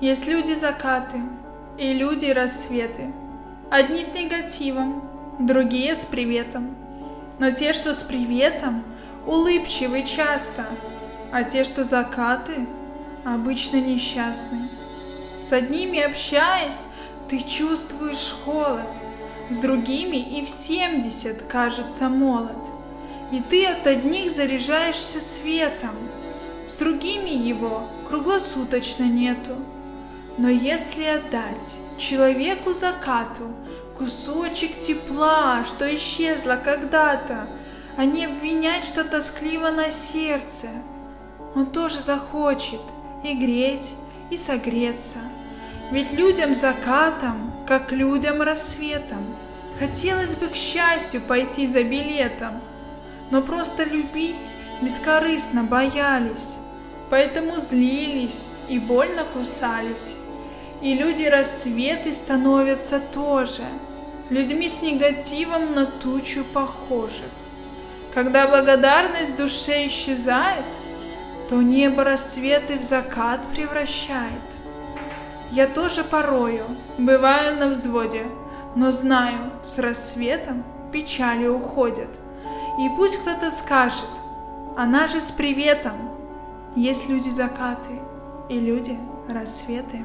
Есть люди закаты и люди рассветы. Одни с негативом, другие с приветом. Но те, что с приветом, улыбчивы часто, а те, что закаты, обычно несчастны. С одними общаясь, ты чувствуешь холод, с другими и в семьдесят кажется молод. И ты от одних заряжаешься светом, с другими его круглосуточно нету. Но если отдать человеку закату кусочек тепла, что исчезло когда-то, а не обвинять, что тоскливо на сердце, он тоже захочет и греть, и согреться. Ведь людям закатом, как людям рассветом, хотелось бы к счастью пойти за билетом, но просто любить бескорыстно боялись, поэтому злились и больно кусались. И люди рассветы становятся тоже людьми с негативом на тучу похожих. Когда благодарность в душе исчезает, то небо рассветы в закат превращает. Я тоже порою бываю на взводе, но знаю, с рассветом печали уходят. И пусть кто-то скажет, она же с приветом. Есть люди закаты и люди рассветы.